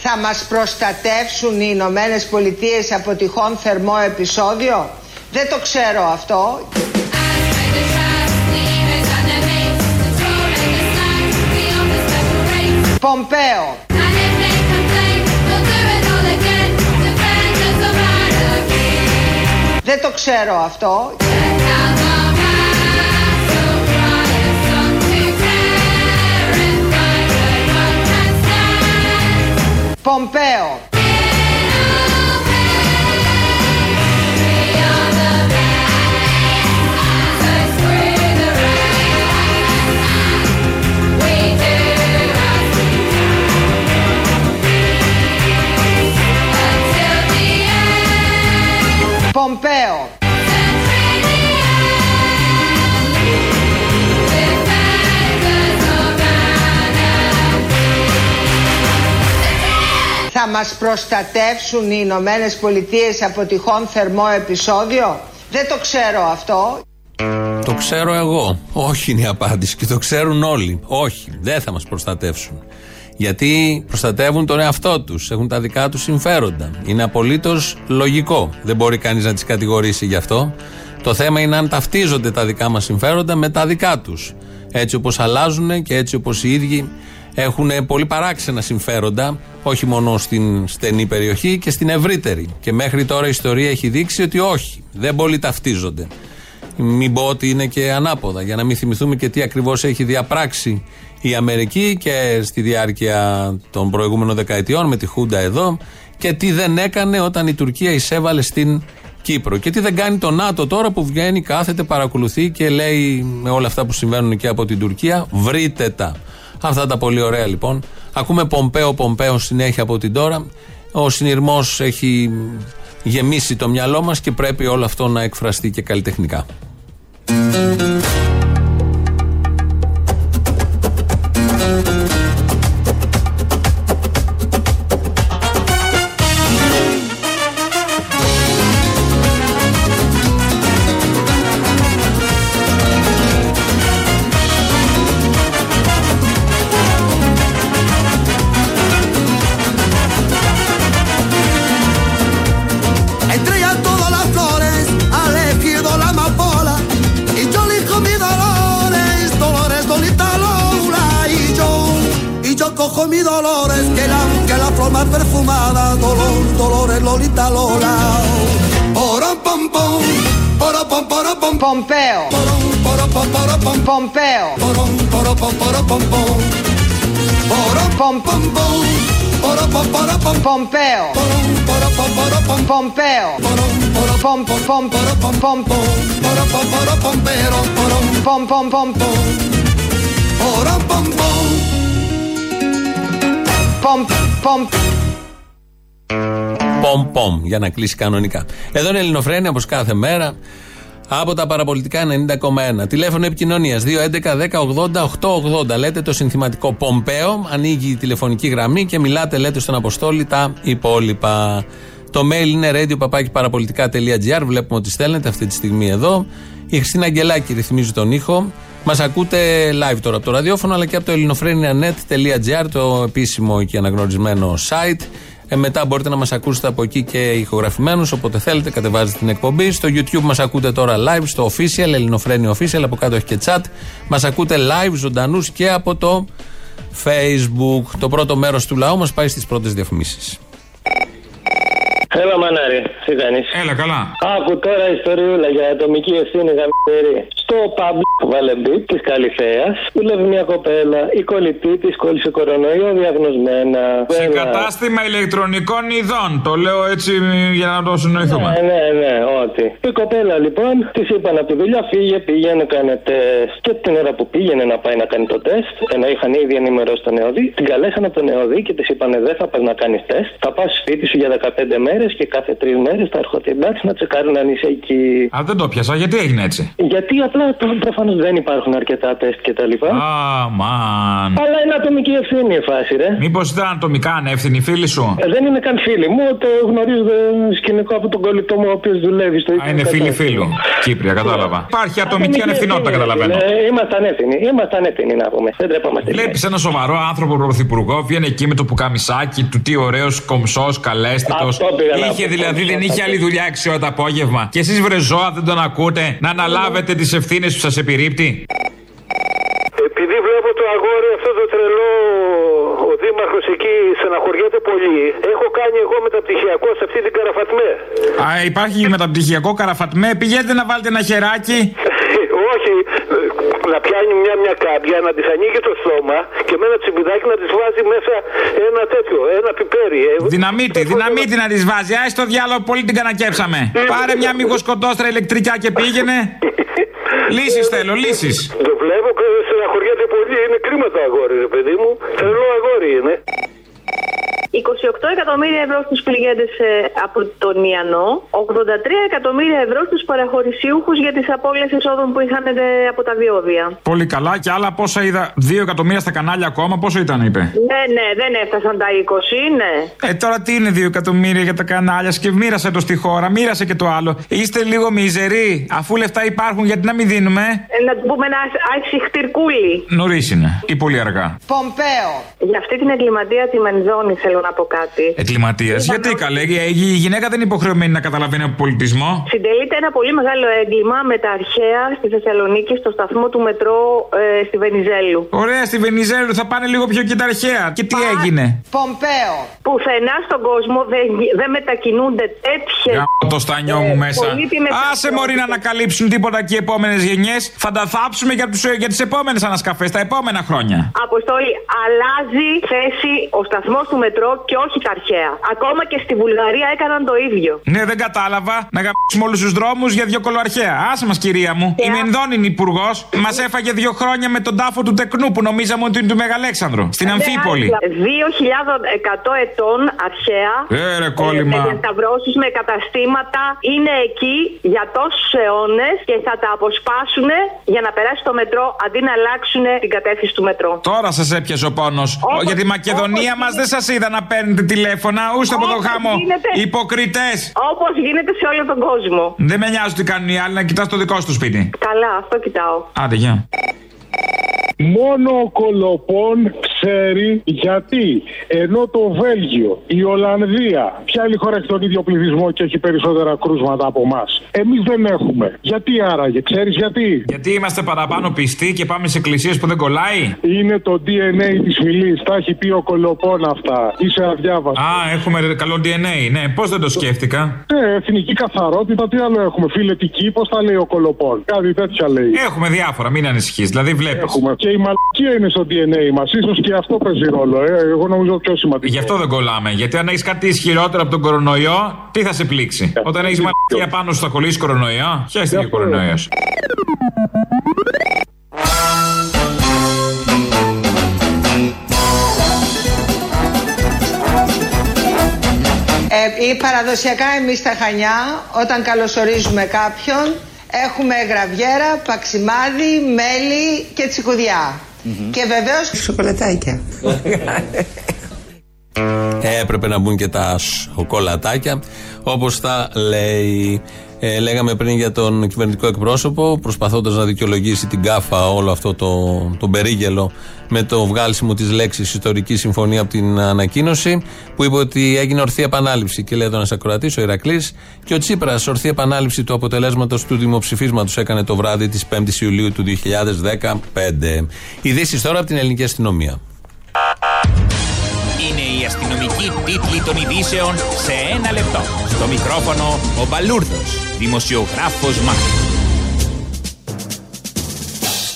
Θα μας προστατεύσουν οι Ηνωμένες Πολιτείες από τυχόν θερμό επεισόδιο; Δεν το ξέρω αυτό. Πομπέο. Δεν το ξέρω αυτό. Προστατεύσουν οι Ηνωμένες Πολιτείες από τυχόν θερμό επεισόδιο; Δεν το ξέρω αυτό. Το ξέρω εγώ. Όχι είναι η απάντηση και το ξέρουν όλοι. Όχι, δεν θα μας προστατεύσουν. Γιατί προστατεύουν τον εαυτό τους, έχουν τα δικά τους συμφέροντα. Είναι απολύτως λογικό. Δεν μπορεί κανείς να τις κατηγορήσει γι' αυτό. Το θέμα είναι αν ταυτίζονται τα δικά μας συμφέροντα με τα δικά τους. Έτσι όπως αλλάζουν και έτσι όπως οι ίδιοι έχουν πολύ παράξενα συμφέροντα, όχι μόνο στην στενή περιοχή και στην ευρύτερη. Και μέχρι τώρα η ιστορία έχει δείξει ότι όχι, δεν πολύ ταυτίζονται. Μην πω ότι είναι και ανάποδα, για να μην θυμηθούμε και τι ακριβώς έχει διαπράξει η Αμερική και στη διάρκεια των προηγούμενων δεκαετιών με τη Χούντα εδώ και τι δεν έκανε όταν η Τουρκία εισέβαλε στην Κύπρο. Και τι δεν κάνει το ΝΑΤΟ τώρα που βγαίνει, κάθεται, παρακολουθεί και λέει με όλα αυτά που συμβαίνουν και από την Τουρκία, βρείτε τα. Αυτά τα πολύ ωραία λοιπόν. Ακούμε Πομπέο Πομπέο συνέχεια από την τώρα. Ο συνειρμός έχει γεμίσει το μυαλό μας και πρέπει όλο αυτό να εκφραστεί και καλλιτεχνικά. Πομ. Πομ πομ για να κλείσει κανονικά. Εδώ είναι η Ελληνοφρένια όπως κάθε μέρα από τα παραπολιτικά 90,1. Τηλέφωνο επικοινωνίας 211-1080-880. Λέτε το συνθηματικό Πομπέο, ανοίγει η τηλεφωνική γραμμή και μιλάτε, λέτε στον Αποστόλη τα υπόλοιπα. Το mail είναι radio.parapolitica.gr. Βλέπουμε ότι στέλνετε αυτή τη στιγμή εδώ. Η Χριστίνα Αγγελάκη ρυθμίζει τον ήχο. Μας ακούτε live τώρα από το ραδιόφωνο αλλά και από το ελληνοφρένια.net.gr, το επίσημο και αναγνωρισμένο site. Ε, μετά μπορείτε να μας ακούσετε από εκεί και ηχογραφημένους. Όποτε θέλετε, κατεβάζετε την εκπομπή. Στο YouTube μας ακούτε τώρα live, στο official, Ελληνοφρένια official. Από κάτω έχει και chat. Μας ακούτε live, ζωντανούς και από το Facebook. Το πρώτο μέρος του λαού μας πάει στις πρώτες διαφημίσεις. Έλα μανάρι, τι κάνεις; Έλα καλά. Άκου τώρα ιστοριούλα για ατομική ευθύνη γαμμένη. Στο παμπ βάλε μπιτ της Καλυθέας δουλεύει μια κοπέλα. Η κολλητή της κόλλησε κορονοϊό διαγνωσμένα. Σε Βέβαια. κατάστημα ηλεκτρονικών ειδών. Το λέω έτσι για να το συνοηθούμε. Ναι, ναι, ναι, ό,τι. Η κοπέλα λοιπόν της είπαν από τη δουλειά φύγε, πήγαινε, κάνε τεστ. Και την ώρα που πήγαινε να πάει να κάνει το τεστ, ενώ είχαν ήδη ενημερώσει τον νεοδί, την καλέσαν από τον νεοδί και της είπαν δεν θα πας να κάνεις τεστ. Θα πας σπίτι σου για 15 μέρες και κάθε τρεις μέρες θα έρχονται εντάξει να τσεκάρουν αν είσαι εκεί. Α, δεν το πιάσα. Γιατί έγινε έτσι; Γιατί απλά προφανώς δεν υπάρχουν αρκετά τεστ κτλ. Αμάν. Αλλά είναι ατομική ευθύνη η φάση, ρε. Μήπως ήταν ατομικά ανεύθυνη η φίλη σου; Ε, Δεν είναι καν φίλη μου, το γνωρίζω ε, σκηνικό από τον κολλητό μου ο οποίος δουλεύει στο ίδιο. Α, είναι φίλη φίλου. Κύπρια, κατάλαβα. Υπάρχει ατομική ανευθυνότητα, καταλαβαίνω. Ε, Είμαστε ανεύθυνοι, είμαστε ανεύθυνοι να πούμε. Δεν τρέπαμαστε. Βλέπεις ένα σοβαρό άνθρωπο πρωθυπουργό, βγαίνει εκεί με το πουκαμισάκι του, τι ωραίος, κομψός, καλέσθητο. Αυτό πήγα να Είχε πω, δηλαδή, δεν κομψός, είχε άλλη δουλειά 6 ώρα το απόγευμα. Και εσείς βρεζόα δεν τον ακούτε να αναλάβετε τις ευθύνες που σας επιρρύπτει. Επειδή βλέπω το αγόρι αυτό το τρελό, ο δήμαρχος εκεί στεναχωριέται πολύ. Έχω κάνει εγώ μεταπτυχιακό σε αυτή την καραφατμέ. Α, υπάρχει μεταπτυχιακό καραφατμέ. Πηγαίνετε να βάλετε ένα χεράκι. Όχι, ε, να πιάνει μια μια κάμπια, να της ανοίγει το στόμα και με ένα τσιμπιδάκι να της βάζει μέσα ένα τέτοιο, ένα πιπέρι. Ε, Δυναμίτη, δυναμίτη να της βάζει. Άι στο διάλογο, πολύ την κανακέψαμε. Πάρε μια μήκο κοντόστρα ηλεκτρικά και πήγαινε. Λύσεις θέλω, λύσεις. Το βλέπω και στεναχωριέται πολύ. Είναι κρίμα το αγόρι, ρε παιδί μου. Τρελό αγόρι είναι. 28 εκατομμύρια ευρώ στους πληγέντες από τον Ιαννό, 83 εκατομμύρια ευρώ στους παραχωρησιούχους για τις απώλειες εσόδων που είχαν ε, από τα διόδια. Πολύ καλά. Και άλλα πόσα είδα. 2 εκατομμύρια στα κανάλια ακόμα, πόσο ήταν, είπε; Ναι, ναι, δεν έφτασαν τα 20, ναι. Ε, τώρα τι είναι 2 εκατομμύρια για τα κανάλια και μοίρασε το στη χώρα, μοίρασε και το άλλο. Είστε λίγο μιζεροί, αφού λεφτά υπάρχουν, γιατί να μην δίνουμε; Ε, να του πούμε ένα άσυχτηρκούλι. Νωρίς είναι, ή πολύ αργά. Πομπέο. Για αυτή την εγκληματία τη Μανιζόνη θέλω να πω κάτι. Εγκληματίας. Γιατί καλέ, η γυναίκα δεν είναι υποχρεωμένη να καταλαβαίνει από πολιτισμό; Συντελείται ένα πολύ μεγάλο έγκλημα με τα αρχαία στη Θεσσαλονίκη στο σταθμό του μετρό ε, στη Βενιζέλου. Ωραία, στη Βενιζέλου θα πάνε λίγο πιο και τα αρχαία. Και τι έγινε; Πομπέο. Πουθενά στον κόσμο δεν, δεν μετακινούνται τέτοιες. Για το στανιό μου μέσα. Άσε μωρή να ανακαλύψουν τίποτα και οι επόμενες γενιές. Θα τα θάψουμε για, τους, για τις επόμενες ανασκαφές, τα επόμενα χρόνια. Αποστόλη, αλλάζει θέση ο σταθμός του μετρό και όχι τα αρχαία. Ακόμα και στη Βουλγαρία έκαναν το ίδιο. Ναι, δεν κατάλαβα. Να γαμπήσουμε όλους τους δρόμους για δύο κολοαρχαία. Άσε μας, κυρία μου. Η Μενδών είναι υπουργός. Μας έφαγε δύο χρόνια με τον τάφο του τεκνού που νομίζαμε ότι είναι του Μεγαλέξανδρου. Στην Ναι, Αμφίπολη. 2.100 ετών αρχαία. Ε, ρε, κόλλημα. Με διασταυρώσεις, με καταστήματα. Είναι εκεί για τόσους αιώνες και θα τα αποσπάσουν για να περάσει το μετρό αντί να αλλάξουν την κατεύθυνση του μετρό. Τώρα σας έπιασε ο πόνος. Για τη Μακεδονία μας δεν σας είδα να παίρνετε τηλέφωνα. Ούστε από το Όπως χάμο. γίνεται. Υποκριτές. Όπως γίνεται σε όλο τον κόσμο. Δεν με νοιάζει τι κάνουν οι άλλοι, να κοιτάς το δικό σου το σπίτι. Καλά, αυτό κοιτάω. Άντε, γεια. Μόνο ο Κολοπών ξέρει γιατί ενώ το Βέλγιο, η Ολλανδία, ποια άλλη χώρα έχει τον ίδιο πληθυσμό και έχει περισσότερα κρούσματα από εμάς; Εμείς δεν έχουμε. Γιατί άραγε, ξέρεις γιατί; Γιατί είμαστε παραπάνω πιστοί και πάμε σε εκκλησίες που δεν κολλάει; Είναι το DNA της φυλής. Τα έχει πει ο Κολοπών αυτά. Είσαι αδιάβαστος. Α, έχουμε ρε, καλό DNA. Ναι, πώς δεν το σκέφτηκα; Ε, εθνική καθαρότητα, τι άλλο έχουμε; Φιλετική, πώς τα λέει ο Κολοπών; Κάτι τέτοια λέει. Έχουμε διάφορα, μην ανησυχείς. Δηλαδή βλέπεις. Έχουμε. Και η μαλακία είναι στο DNA μας. σω και αυτό παίζει ρόλο. Ε. Εγώ νομίζω πιο σημαντικό. Γι' αυτό δεν κολλάμε. Γιατί αν έχεις κάτι ισχυρότερο από τον κορονοϊό, τι θα σε πλήξει; Όταν έχεις μαλακία πάνω σου θα κολλήσει κορονοϊό, χαίρεστε και ο κορονοϊός. Ε, ή παραδοσιακά εμείς στα Χανιά, όταν καλωσορίζουμε κάποιον, έχουμε γραβιέρα, παξιμάδι, μέλι και τσικουδιά. Και βεβαίως σοκολατάκια. Ε, έπρεπε να μπουν και τα σοκολατάκια, όπως τα λέει. Ε, λέγαμε πριν για τον κυβερνητικό εκπρόσωπο, προσπαθώντας να δικαιολογήσει την κάφα όλο αυτό το, το περίγελο με το βγάλσιμο της λέξης Ιστορική Συμφωνία από την ανακοίνωση, που είπε ότι έγινε ορθή επανάληψη. Και λέει εδώ ένας ακροατής, ο Ηρακλής, και ο Τσίπρας, ορθή επανάληψη του αποτελέσματος του δημοψηφίσματος έκανε το βράδυ της 5η Ιουλίου του 2015. Ειδήσεις τώρα από την ελληνική αστυνομία. Είναι η αστυνομική τίτλη των ειδήσεων σε ένα λεπτό. Στο μικρόφωνο ο Μπαλούρδος, δημοσιογράφος Μάρκος.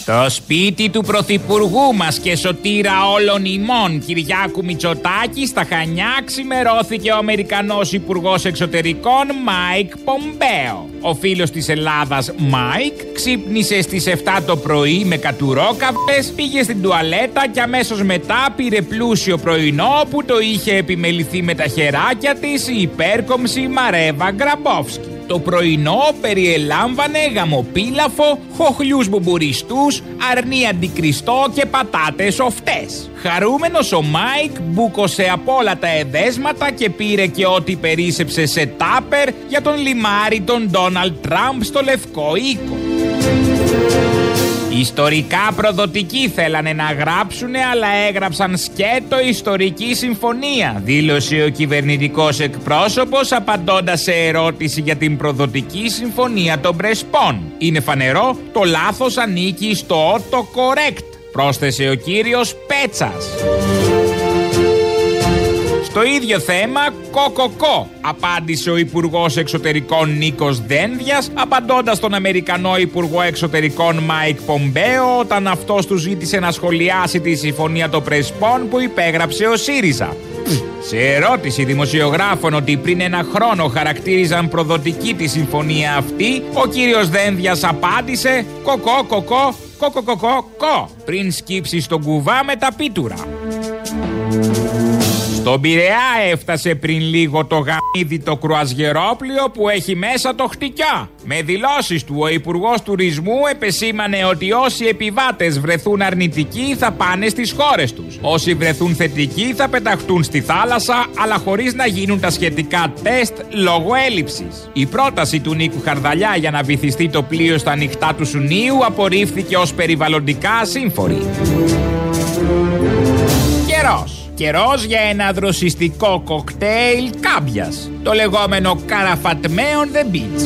Στο σπίτι του Πρωθυπουργού μας και σωτήρα όλων ημών Κυριάκου Μητσοτάκη στα Χανιά ξημερώθηκε ο Αμερικανός Υπουργός Εξωτερικών Μάικ Πομπέο. Ο φίλος της Ελλάδας Μάικ ξύπνησε στις 7 το πρωί με κατουρόκαυλες, πήγε στην τουαλέτα και αμέσως μετά πήρε πλούσιο πρωινό που το είχε επιμεληθεί με τα χεράκια της η υπέρκομψη Μαρέβα Γκραμπόφσκι. Το πρωινό περιελάμβανε γαμοπίλαφο, χοχλιούς μπουμπουριστούς, αρνί αντικριστό και πατάτες οφτές. Χαρούμενος ο Μάικ μπούκωσε από όλα τα εδέσματα και πήρε και ό,τι περίσεψε σε τάπερ για τον λιμάρι τον Ντόναλτ Τραμπ στο Λευκό Οίκο. Ιστορικά προδοτικοί θέλανε να γράψουνε, αλλά έγραψαν σκέτο ιστορική συμφωνία, δήλωσε ο κυβερνητικός εκπρόσωπος απαντώντας σε ερώτηση για την προδοτική συμφωνία των Πρεσπών. Είναι φανερό, το λάθος ανήκει στο autocorrect, πρόσθεσε ο κύριος Πέτσας. Στο ίδιο θέμα, κοκοκό, απάντησε ο Υπουργός Εξωτερικών Νίκος Δένδιας, απαντώντας τον Αμερικανό Υπουργό Εξωτερικών Μάικ Πομπέο, όταν αυτός του ζήτησε να σχολιάσει τη συμφωνία των Πρεσπών που υπέγραψε ο ΣΥΡΙΖΑ. Σε ερώτηση δημοσιογράφων ότι πριν ένα χρόνο χαρακτήριζαν προδοτική τη συμφωνία αυτή, ο κύριος Δένδιας απάντησε «Κοκό, κοκό, κοκο, κοκο, κο» πριν σκύψει στον κουβά με τα πίτουρα. Στον Πειραιά έφτασε πριν λίγο το γαμίδι το κρουαζιερόπλιο που έχει μέσα το χτυκιά. Με δηλώσεις του, ο Υπουργός Τουρισμού επεσήμανε ότι όσοι επιβάτες βρεθούν αρνητικοί θα πάνε στις χώρες τους. Όσοι βρεθούν θετικοί θα πεταχτούν στη θάλασσα, αλλά χωρίς να γίνουν τα σχετικά τεστ λόγω έλλειψης. Η πρόταση του Νίκου Χαρδαλιά για να βυθιστεί το πλοίο στα νυχτά του Σουνίου απορρίφθηκε ως περιβαλλοντικά ασύμφορη. Καιρός. Καιρός για ένα δροσιστικό κοκτέιλ κάμπιας. Το λεγόμενο καραφατμέ on the beach.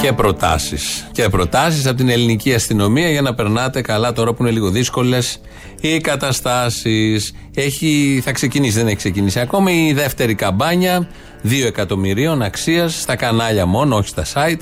Και προτάσεις. Και προτάσεις από την ελληνική αστυνομία για να περνάτε καλά τώρα που είναι λίγο δύσκολες οι καταστάσεις. Θα ξεκινήσει, δεν έχει ξεκινήσει ακόμα η δεύτερη καμπάνια 2 εκατομμυρίων αξίας στα κανάλια μόνο, όχι στα site.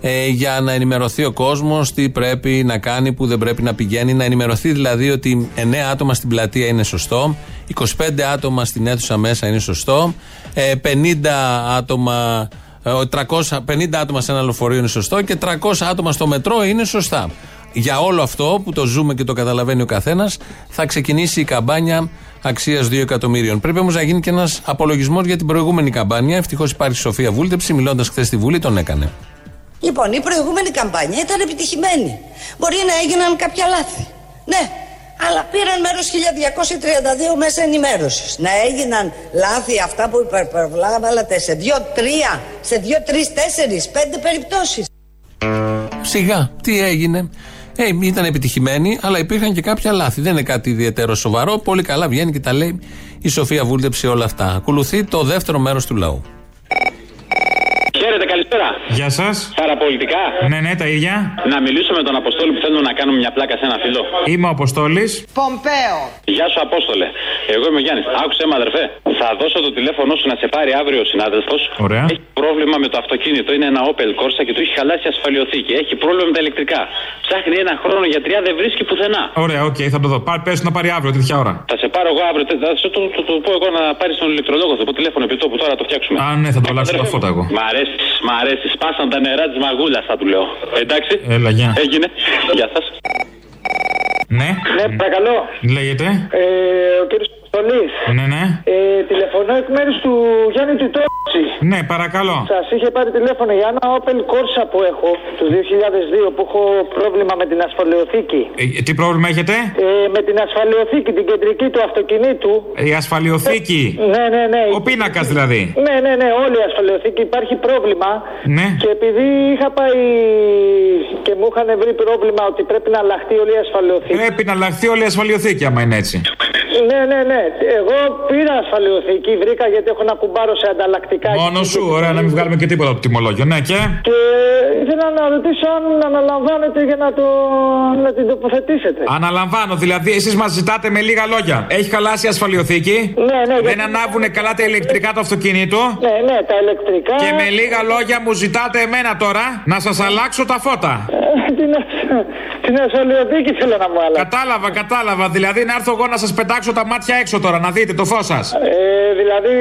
Ε, για να ενημερωθεί ο κόσμος τι πρέπει να κάνει, που δεν πρέπει να πηγαίνει. Να ενημερωθεί δηλαδή ότι 9 άτομα στην πλατεία είναι σωστό, 25 άτομα στην αίθουσα μέσα είναι σωστό, ε, 50 άτομα. ε, 350 άτομα σε ένα λεωφορείο είναι σωστό και 300 άτομα στο μετρό είναι σωστά. Για όλο αυτό που το ζούμε και το καταλαβαίνει ο καθένας, θα ξεκινήσει η καμπάνια αξίας 2 εκατομμύριων. Πρέπει όμως να γίνει και ένας απολογισμός για την προηγούμενη καμπάνια. Ευτυχώς υπάρχει η Σοφία Βούλτεψη, μιλώντας χθες στη Βουλή, τον έκανε. Λοιπόν, η προηγούμενη καμπάνια ήταν επιτυχημένη. Μπορεί να έγιναν κάποια λάθη. Ναι, αλλά πήραν μέρος 1232 μέσα ενημέρωσης. Να έγιναν λάθη αυτά που υπερπροβλάβαλατε σε δύο, τρία, σε δύο, τρεις, τέσσερις, πέντε περιπτώσεις. Σιγά, τι έγινε; Ε, ήταν επιτυχημένοι, αλλά υπήρχαν και κάποια λάθη. Δεν είναι κάτι ιδιαίτερο σοβαρό. Πολύ καλά βγαίνει και τα λέει η Σοφία Βούλτεψη όλα αυτά. Ακολουθεί το δεύτερο μέρος του λαού. Χαίρετε, καλησπέρα. Γεια σας. Παραπολιτικά. Ναι, ναι, τα ίδια. Να μιλήσω με τον Αποστόλη που θέλουμε να κάνουμε μια πλάκα σε ένα φίλο. Είμαι ο Αποστόλης. Πομπέο. Γεια σου, Απόστολε. Εγώ είμαι ο Γιάννης. Άκουσε με, αδερφέ. Θα δώσω το τηλέφωνο σου να σε πάρει αύριο ο συνάδελφος. Ωραία. Έχει πρόβλημα με το αυτοκίνητο. Είναι ένα Opel Corsa και του έχει χαλάσει η ασφαλειοθήκη. Έχει πρόβλημα με τα ηλεκτρικά. Ψάχνει ένα χρόνο για τρία, δεν βρίσκει πουθενά. Ωραία, οκ, θα το δω. Πάρ, πες να πάρει αύριο, τέτοια ώρα. Θα σε πάρω εγώ αύριο. Θα σου το, το, το, πω εγώ να πάρεις τον ηλεκτρολόγο. Θα πω τηλέφωνο επί τόπου τώρα να το φτιάξουμε. Α, ναι, θα το αλλάξω τα φώτα εγώ. Μ' αρέσεις, μ' αρέσεις. Σπάσαν τα νερά της μαγούλας, θα του λέω. Εντάξει. Έλα, γεια. Έγινε. Γεια σας. Ναι. Ναι, παρακαλώ. Λέγεται. Ε, ο κύριος Αποστολή. Ναι, ναι. Ε, τηλεφωνώ εκ μέρους του Γιάννη Τιτότσι. Ναι, παρακαλώ. Σας είχε πάρει τηλέφωνο για ένα Opel Corsa που έχω του 2002 που έχω πρόβλημα με την ασφαλιοθήκη. Ε, τι πρόβλημα έχετε; Ε, με την ασφαλιοθήκη, την κεντρική του αυτοκινήτου. Η ασφαλιοθήκη. Ναι, ναι, ναι. Ο πίνακας δηλαδή. Ναι, ναι, ναι, όλη η ασφαλιοθήκη υπάρχει πρόβλημα. Ναι. Και επειδή είχα πάει και μου είχαν βρει πρόβλημα ότι πρέπει να αλλάχτεί όλη η ασφαλιοθήκη. Πρέπει να αλλάχθεί όλη η ασφαλιοθήκη, άμα είναι έτσι. Ναι, ναι, ναι. Εγώ πήρα ασφαλιοθήκη, βρήκα γιατί έχω ένα κουμπάρο σε ανταλλακτικά. Μόνο σου, ωραία, να μην βγάλουμε και τίποτα από το τιμολόγιο. Ναι, και; Και ήθελα να ρωτήσω αν αναλαμβάνετε για να, το, να την τοποθετήσετε. Αναλαμβάνω, δηλαδή εσείς μας ζητάτε με λίγα λόγια. Έχει χαλάσει η ασφαλιοθήκη. Ναι, ναι. Δεν ανάβουν καλά τα ηλεκτρικά του αυτοκινήτου. Ναι, ναι, τα ηλεκτρικά. Και με λίγα λόγια μου ζητάτε εμένα τώρα να σας αλλάξω τα φώτα. Ε, την, την ασφαλιοθήκη θέλω να μου αλλάξω. Κατάλαβα, κατάλαβα. Δηλαδή να έρθω εγώ να σας πετάξω τα μάτια έξω τώρα, να δείτε το φως σας. Ε, δηλαδή,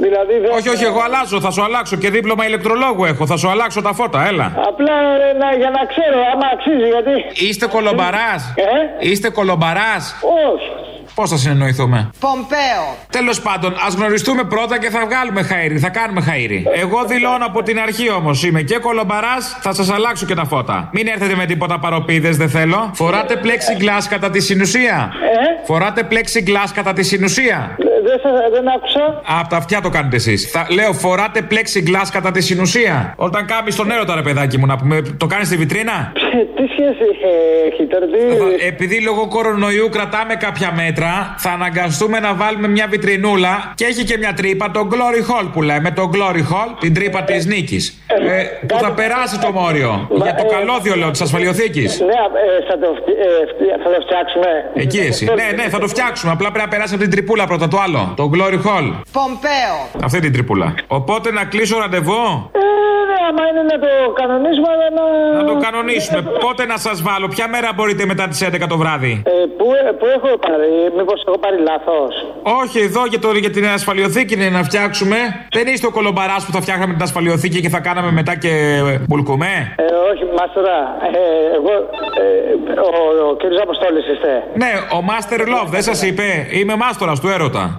δηλαδή δεν... Όχι, όχι, εγώ αλλάζω, θα σου αλλάξω και δίπλωμα ηλεκτρολόγου έχω. Θα σου αλλάξω τα φώτα, έλα. Απλά ε, να, για να ξέρω άμα αξίζει γιατί. Είστε κολομπαράς. Ε; Είστε κολομπαράς. Όχι. Πώς θα συνεννοηθούμε; Πομπέο. Τέλος πάντων, ας γνωριστούμε πρώτα και θα βγάλουμε χαΐρι. Θα κάνουμε χαΐρι. Εγώ δηλώνω από την αρχή όμως είμαι και κολομπαράς, θα σας αλλάξω και τα φώτα. Μην έρθετε με τίποτα παροπίδες, δεν θέλω. Φοράτε plexiglass κατά τη συνουσία. Ε; Φοράτε plexiglass κατά τη συνουσία. Δεν, σα- δεν άκουσα. Από τα αυτιά το κάνετε εσείς. Λέω, φοράτε plexiglass κατά τη συνουσία. Όταν κάμει στον έρωτα, ρε παιδάκι μου, να πούμε, το κάνεις στη βιτρίνα; Τι σχέση έχει τώρα, τι. Επειδή λόγω κορονοϊού κρατάμε κάποια μέτρα, θα αναγκαστούμε να βάλουμε μια βιτρινούλα και έχει και μια τρύπα, το Glory Hall που λέμε, το Glory Hall, την τρύπα της νίκης. Ε, που θα περάσει το μόριο. Για το καλώδιο, λέω, της ασφαλιοθήκη. Ναι, ε, θα, το, φτι- ε, φτι- θα το φτιάξουμε. Εκεί εσύ. Ναι, ναι, θα το φτιάξουμε. Απλά πρέπει να περάσει από την τρυπούλα πρώτα το άλλο. Το Glory Hall. Πομπέο. Αυτή την τρυπούλα. Οπότε να κλείσω ραντεβού; Ε, ναι, άμα είναι να το κανονίσουμε, αλλά να. Να το κανονίσουμε. Πότε να σας βάλω, ποια μέρα μπορείτε μετά τις 11 το βράδυ; Ε, πού, πού έχω πάρει, μήπως έχω πάρει λάθος; Όχι, εδώ για, το, για την ασφαλιοθήκη είναι να φτιάξουμε. Δεν είστε ο κολομπαράς που θα φτιάχναμε την ασφαλιοθήκη και θα κάναμε μετά και μπουλκουμέ. Ε, όχι, μάστορα. Ε, εγώ. Ε, ο, ο κύριος Αποστόλης είστε. Ναι, ο Master Love δεν σας είπε. Είμαι μάστορας του έρωτα.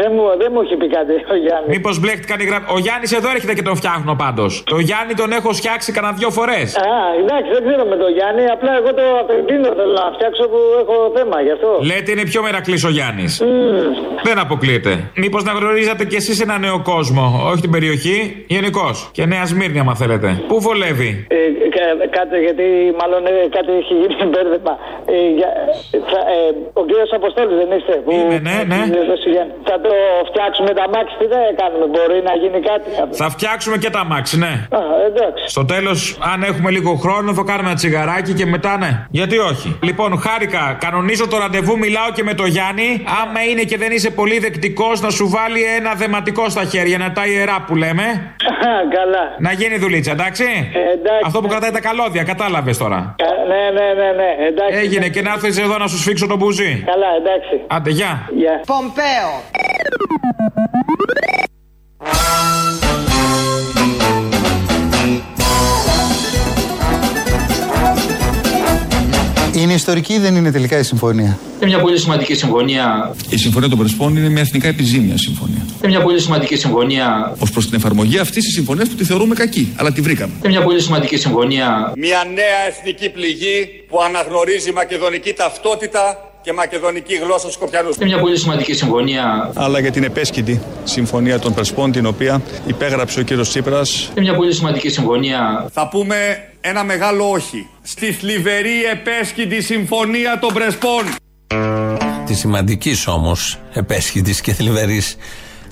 δεν μου, δεν μου έχει πει κάτι ο Γιάννης. Μήπως μπλέχτηκαν οι γραμμέ. Ο Γιάννης εδώ έρχεται και τον φτιάχνω πάντως. Το Γιάννη τον έχω φτιάξει κανένα δυο φορές. Α, εντάξει, δεν ξέρω με τον Γιάννη. Απλά εγώ το απευθύνω. Θέλω να φτιάξω που έχω θέμα γι' αυτό. Λέτε είναι πιο μερακλής ο Γιάννης. Δεν αποκλείεται. Μήπως να γνωρίζατε κι εσείς ένα νέο κόσμο. Όχι την περιοχή, γενικώς. Και Νέα Σμύρνη, άμα θέλετε. Πού βολεύει; Ε, κα- κάτι, γιατί μάλλον ε, κάτι έχει γίνει μπέρδεμα. Ε, για- θα, ε, ο κύριος Αποστόλης δεν είστε. Που, Είμαι, ναι, ναι. Θα το φτιάξουμε τα μάξι, τι θα κάνουμε, μπορεί να γίνει κάτι. Θα φτιάξουμε και τα μάξι, ναι. Α, εντάξει. Στο τέλος, αν έχουμε λίγο χρόνο, θα κάνουμε ένα τσιγαράκι και μετά ναι. Γιατί όχι; Λοιπόν, χάρηκα. Κανονίζω το ραντεβού, μιλάω και με το Γιάννη. Άμα είναι και δεν είσαι πολύ δεκτικός, να σου βάλει ένα δεματικό στα χέρια, να τα ιερά που λέμε. καλά. Να γίνει δουλίτσα, εντάξει; εντάξει. Αυτό που κρατάει τα καλώδια, κατάλαβες τώρα. Ε, ναι, ναι, ναι, ναι. Εντάξει. Έγινε και να έρθεις εδώ να σου σφίξω τον μπουζί. Καλά, εντάξει. Άντε, γεια. Πομπέο. Είναι ιστορική ή δεν είναι τελικά η συμφωνία; Είναι μια πολύ σημαντική συμφωνία. Η συμφωνία των Πρεσπών είναι μια εθνικά επιζήμια συμφωνία. Είναι μια πολύ σημαντική συμφωνία. Ω προς την εφαρμογή αυτής της συμφωνίας που τη θεωρούμε κακή, αλλά τη βρήκαμε. Είναι μια πολύ σημαντική συμφωνία. Μια νέα εθνική πληγή που αναγνωρίζει μακεδονική ταυτότητα και μακεδονική γλώσσα στους Σκοπιανούς. Είναι μια πολύ σημαντική συμφωνία. Αλλά για την επέσχυτη συμφωνία των Πρεσπών, την οποία υπέγραψε ο κύριος Τσίπρας. Είναι μια πολύ σημαντική συμφωνία. Θα πούμε ένα μεγάλο όχι στη θλιβερή επέσχυτη συμφωνία των Πρεσπών. Τη σημαντικής όμως, επέσχυτης και θλιβερής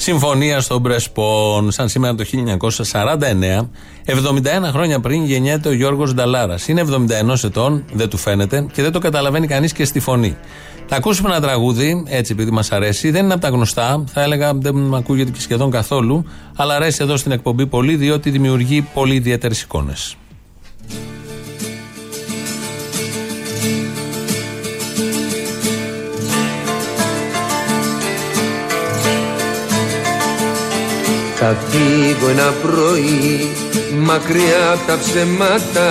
συμφωνία των Πρεσπών. Σαν σήμερα το 1949, 71 χρόνια πριν γεννιέται ο Γιώργος Νταλάρας. Είναι 71 ετών, δεν του φαίνεται και δεν το καταλαβαίνει κανείς και στη φωνή. Θα ακούσουμε ένα τραγούδι, έτσι επειδή μας αρέσει. Δεν είναι από τα γνωστά, θα έλεγα δεν ακούγεται και σχεδόν καθόλου, αλλά αρέσει εδώ στην εκπομπή πολύ, διότι δημιουργεί πολύ ιδιαίτερες εικόνες. Θα φύγω ένα πρωί μακριά από τα ψεμάτα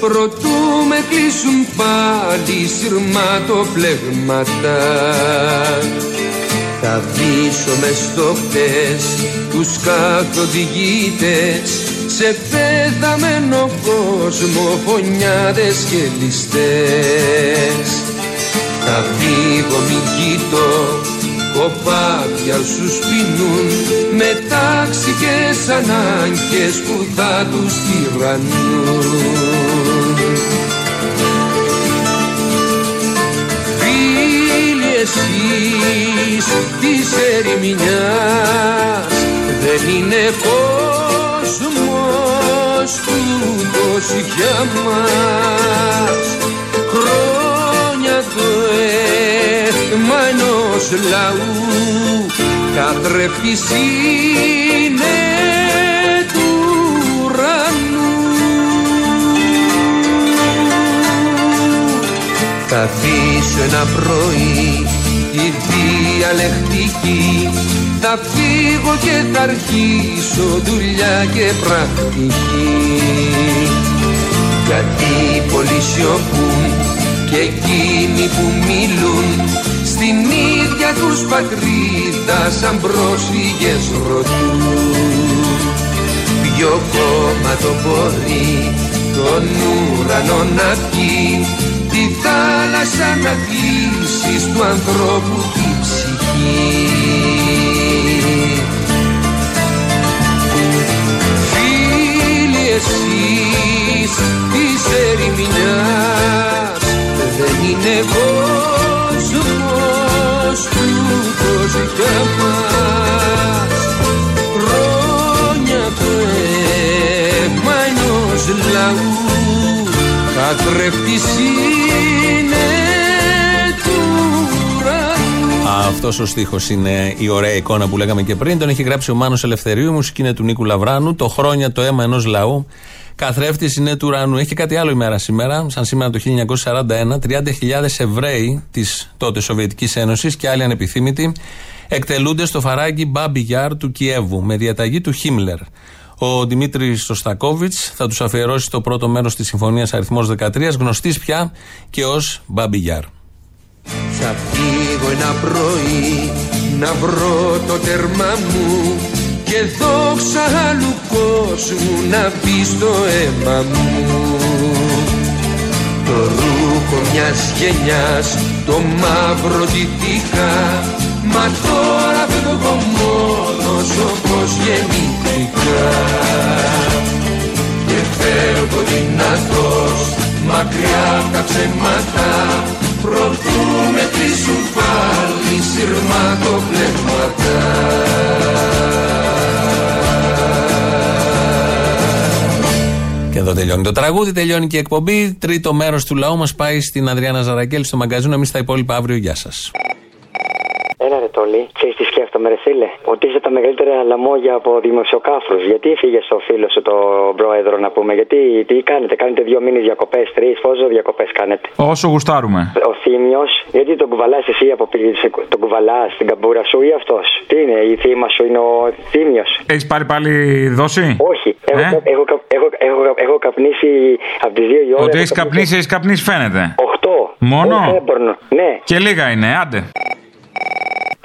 Προτού με κλείσουν πάλι σειρματοπλεγμάτα Θα αφήσω μες στο χτες τους καθοδηγήτες Σε πεθαμένο κόσμο φωνιάδες και ληστές. Θα φύγω μη κοιτώ κοπάδια σου σπινούν με ταξικές ανάγκες που θα τους τυραννούν. Φίλοι εσείς της ερημινιάς δεν είναι κόσμος τούτος για μας χρόνια το αίμα ενός λαού καθρέφτης είναι του ουρανού. Θα αφήσω ένα πρωί τη διαλεκτική Θα φύγω και θα αρχίσω δουλειά και πρακτική. Γιατί πολλοί σιωπούν και εκείνοι που μιλούν στην ίδια τους πατρίδα σαν πρόσφυγες ρωτούν. Ποιο κόμμα το μπορεί τον ουρανό να πιει τη θάλασσα να κλείσει του ανθρώπου τη ψυχή. Φίλοι εσείς της ερημινιάς καθρέφτης είναι του ουρανού Αυτός ο στίχος είναι η ωραία εικόνα που λέγαμε και πριν. Τον έχει γράψει ο Μάνος Ελευθερίου, η μουσική είναι του Νίκου Λαβράνου. Το χρόνια το αίμα ενός λαού Καθρέφτης είναι του ουρανού. Έχει και κάτι άλλο ημέρα σήμερα. Σαν σήμερα το 1941, 30.000 Εβραίοι της τότε Σοβιετικής Ένωσης και άλλοι ανεπιθύμητοι εκτελούνται στο φαράγγι Μπάμπι Γιάρ του Κιέβου με διαταγή του Χίμλερ. Ο Δημήτρης Σωστακόβιτς θα τους αφιερώσει το πρώτο μέρος της συμφωνίας αριθμός 13, γνωστής πια και ως Μπάμπι Γιάρ. Θα φύγω ένα πρωί να βρω το τέρμα μου και δόξα άλλου κόσμου να μπει στο αίμα μου το ρούχο μιας γενιάς το μαύρο τυπικά μα τώρα φεύγω μόνος όπως γεννήθηκα και φεύγω δυνατός μακριά απ' τα ψέματα προτού με κλείσουν πάλι σειρματοπλέγματα Και εδώ τελειώνει το τραγούδι, τελειώνει και η εκπομπή. Τρίτο μέρος του λαού μας πάει στην Αδριάνα Ζαρακέλη στο μαγκαζίνο. Εμείς τα υπόλοιπα αύριο. Γεια σας. Έλα ρε Τόλι, ξέρεις τι σκέφτομαι ρε φίλε. Ότι είσαι τα μεγαλύτερα λαμόγια από δημοσιοκάφρους. Γιατί έφυγε στο φίλο σου τον πρόεδρο να πούμε; Γιατί τι κάνετε, κάνετε δύο μήνες διακοπές, τρεις, πόσο διακοπές κάνετε; Όσο γουστάρουμε. Ο Θήμιος, γιατί τον κουβαλάς εσύ από πηγή, τον κουβαλάς στην καμπούρα σου ή αυτός; Τι είναι, η θύμα σου είναι ο Θήμιος; Έχεις πάρει πάλι δόση; Όχι, έχω, έχω, έχω, έχω, έχω, έχω καπνίσει από τις δύο η ώρα. Ότι έχω έχεις καπνίσει, έχεις καπνίσει φαίνεται. Οχτώ. Μόνο; Όλο έμπορνο. Ναι. Και λίγα είναι, άντε.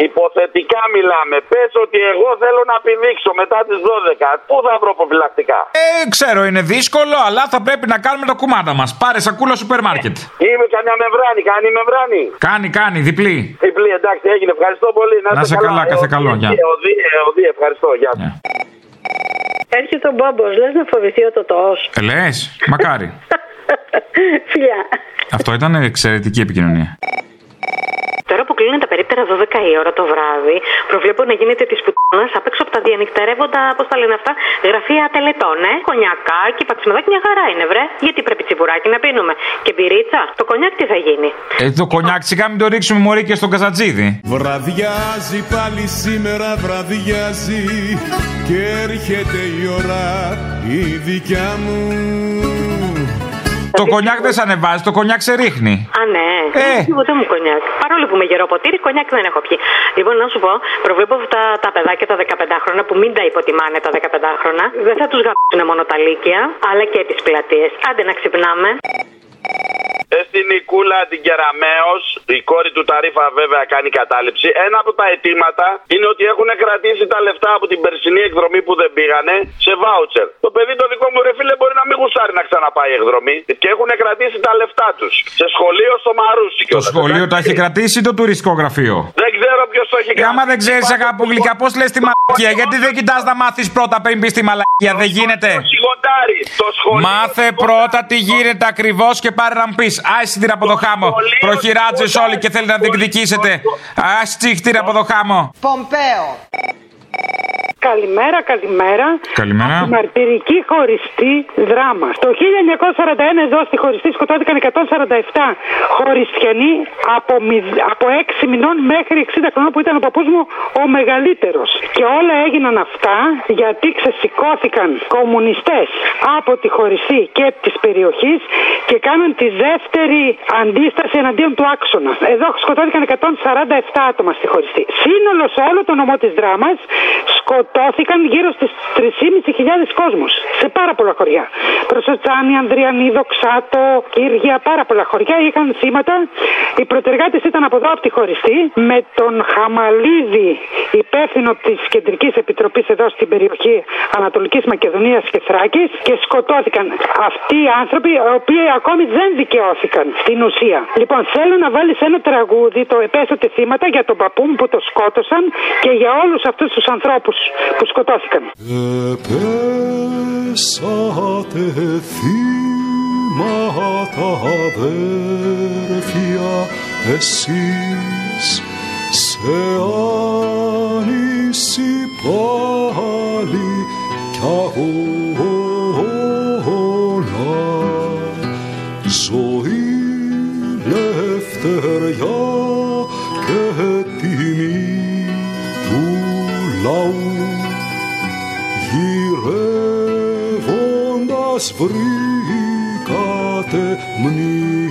Υποθετικά μιλάμε. Πες ότι εγώ θέλω να πηδήξω μετά τις 12. Πού θα βρω προφυλακτικά; Ε, ξέρω, είναι δύσκολο, αλλά θα πρέπει να κάνουμε τα κουμάντα μας. Πάρε σακούλα σούπερ μάρκετ. Είμαι καμιά μεμβράνη, κάνει μεμβράνη; Κάνει, κάνει, διπλή. Διπλή, εντάξει, έγινε. Ευχαριστώ πολύ. Να, Να είστε σε καλά, κάθε καλό, Εωδή, γεια. Εωδή, Εωδή, ευχαριστώ. Γεια. Έρχεται ο Μπόμπο, λες να φοβηθεί ο Τωτό. Λες, μακάρι. Φιλιά. Αυτό ήταν εξαιρετική επικοινωνία. Τώρα που κλείνουν τα περίπτερα 12 η ώρα το βράδυ, προβλέπω να γίνεται τη πουτάνας απ' έξω από τα διανυκτερεύοντα, πώς τα λένε αυτά, γραφεία τελετών, ε. Κονιακάκι, παξιμεδάκι μια χαρά είναι, βρε. Γιατί πρέπει τσιμπουράκι να πίνουμε. Και μπυρίτσα, το κονιάκ τι θα γίνει; Ε, το κονιάκ σιγά μην το ρίξουμε μωρή και στον καζατζίδι. Βραδιάζει πάλι σήμερα βραδιάζει και έρχεται η ώρα η δικιά μου Το κονιάκ δεν σε ανεβάζει, το κονιάκ σε ρίχνει. Α, ναι. Ε. Δεν έχω ποτέ μου κονιάκ. Παρόλο που είμαι γερό ποτήρι, κονιάκ δεν έχω πιει. Λοιπόν, να σου πω, προβλέπω αυτά τα παιδάκια τα 15χρονα που μην τα υποτιμάνε τα 15χρονα. Δεν θα τους γαμπήσουν μόνο τα λύκεια, αλλά και τις πλατείες. Άντε να ξυπνάμε. Στη Νικούλα την Κεραμαίο, η κόρη του Ταρίφα βέβαια κάνει κατάληψη. Ένα από τα αιτήματα είναι ότι έχουν κρατήσει τα λεφτά από την περσινή εκδρομή που δεν πήγανε σε βάουτσερ. Το παιδί το δικό μου ρε φίλε μπορεί να μην γουστάρει να ξαναπάει εκδρομή και έχουν κρατήσει τα λεφτά τους. Σε σχολείο στο Μαρούσι Το κιόλας. σχολείο το έχει κρατήσει ή το τουριστικό γραφείο. Δεν ξέρω ποιος το έχει Και άμα δεν ξέρεις αγάπη γλυκά, πώς λες τη μαλακία, γιατί δεν κοιτάς να μάθεις πρώτα πριν πεις τη μαλακία, δεν γίνεται. Σιγοντάρι, το σχολείο. Μάθε πρώτα τι γίνεται ακριβώς και πάρε να μου πεις. Άσε την από το χάμο. Προχειράτζε όλοι και θέλει να διεκδικήσετε. Άσε τσίχτηρ από το χάμο. Πομπέο. Καλημέρα, καλημέρα. Καλημέρα. Από Μαρτυρική χωριστή δράμα. Το 1941 εδώ στη χωριστή σκοτώθηκαν 147 χωριστιανοί από, μηδ- από 6 μηνών μέχρι 60 χρονών που ήταν ο παππούς μου ο μεγαλύτερος. Και όλα έγιναν αυτά γιατί ξεσηκώθηκαν κομμουνιστές από τη χωριστή και της περιοχής και κάναν τη δεύτερη αντίσταση εναντίον του άξονα. Εδώ σκοτώθηκαν 147 άτομα στη χωριστή. Σύνολος σε όλο το νομό της δράμας σκοτώθηκαν γύρω στις 3.500 κόσμους σε πάρα πολλά χωριά. Προσοτσάνη, Ανδριανή, Δοξάτο, Κύργια, πάρα πολλά χωριά είχαν θύματα. Οι προτεργάτες ήταν από εδώ από τη χωριστή με τον Χαμαλίδη υπεύθυνο της Κεντρικής Επιτροπής εδώ στην περιοχή Ανατολικής Μακεδονίας και Θράκης και σκοτώθηκαν αυτοί οι άνθρωποι οι οποίοι ακόμη δεν δικαιώθηκαν στην ουσία. Λοιπόν θέλω να βάλεις ένα τραγούδι το επέσατε θύματα για τον παππού μου που το σκότωσαν και για όλους αυτούς τους ανθρώπους που σκοτώθηκαν. Επέσατε θύματα αδέρφια εσείς σε άνηση πάλι κι αγώνα ζωή, λευτεριά και τιμή του λαού γυρεύοντας βρήκατε μνήμα.